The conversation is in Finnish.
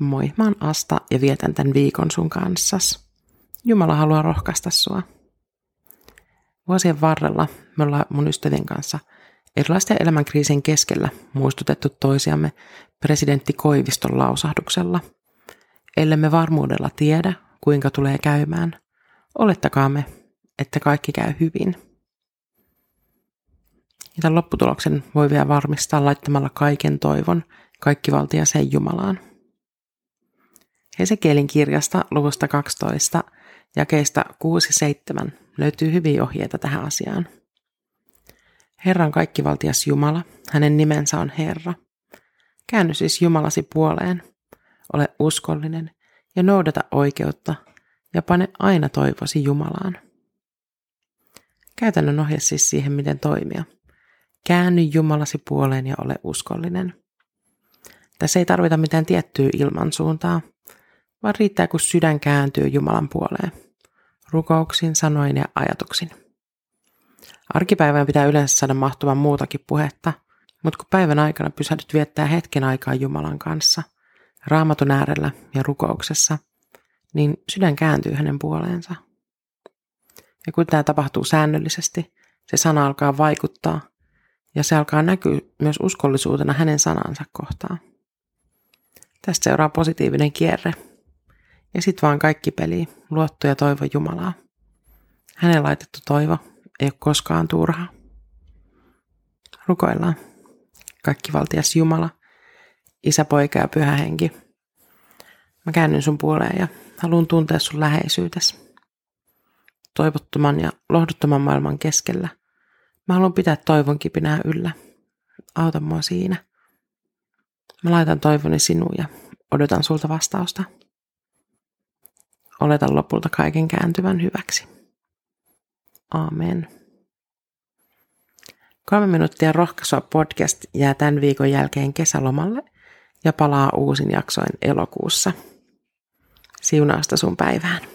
Moi, mä oon Asta ja vietän tämän viikon sun kanssas. Jumala haluaa rohkaista sua. Vuosien varrella me ollaan mun ystävien kanssa erilaisten elämänkriisien keskellä muistutettu toisiamme presidentti Koiviston lausahduksella. Ellemme varmuudella tiedä, kuinka tulee käymään, olettakaamme, että kaikki käy hyvin. Ja tämän lopputuloksen voi vielä varmistaa laittamalla kaiken toivon kaikkivaltiaseen Jumalaan. Hesekielin kirjasta luvusta 12 jakeista 6-7 löytyy hyviä ohjeita tähän asiaan. Herra on kaikkivaltias Jumala, hänen nimensä on Herra. Käänny siis Jumalasi puoleen, ole uskollinen ja noudata oikeutta ja pane aina toivosi Jumalaan. Käytännön ohje siis siihen, miten toimia. Käänny Jumalasi puoleen ja ole uskollinen. Tässä ei tarvita mitään tiettyä ilmansuuntaa, vaan riittää, kun sydän kääntyy Jumalan puoleen. Rukouksin, sanoin ja ajatuksin. Arkipäivään pitää yleensä saada mahtuvan muutakin puhetta, mutta kun päivän aikana pysähdyt viettää hetken aikaa Jumalan kanssa, raamatun äärellä ja rukouksessa, niin sydän kääntyy hänen puoleensa. Ja kun tämä tapahtuu säännöllisesti, se sana alkaa vaikuttaa ja se alkaa näkyä myös uskollisuutena hänen sanansa kohtaan. Tästä seuraa positiivinen kierre. Ja sitten vaan kaikki peli, luotto ja toivo Jumalaa. Hänen laitettu toivo ei ole koskaan turha. Rukoillaan. Kaikki valtias Jumala, Isä, Poika ja Pyhä Henki. Mä käännyn sun puoleen ja haluan tuntea sun läheisyytes. Toivottoman ja lohduttoman maailman keskellä. Mä haluan pitää toivon kipinää yllä. Auta mua siinä. Mä laitan toivoni sinuun ja odotan sulta vastausta. Oletan lopulta kaiken kääntyvän hyväksi. Amen. Kolme minuuttia rohkaisua podcast jää tämän viikon jälkeen kesälomalle ja palaa uusin jaksoin elokuussa. Siunausta sun päivään.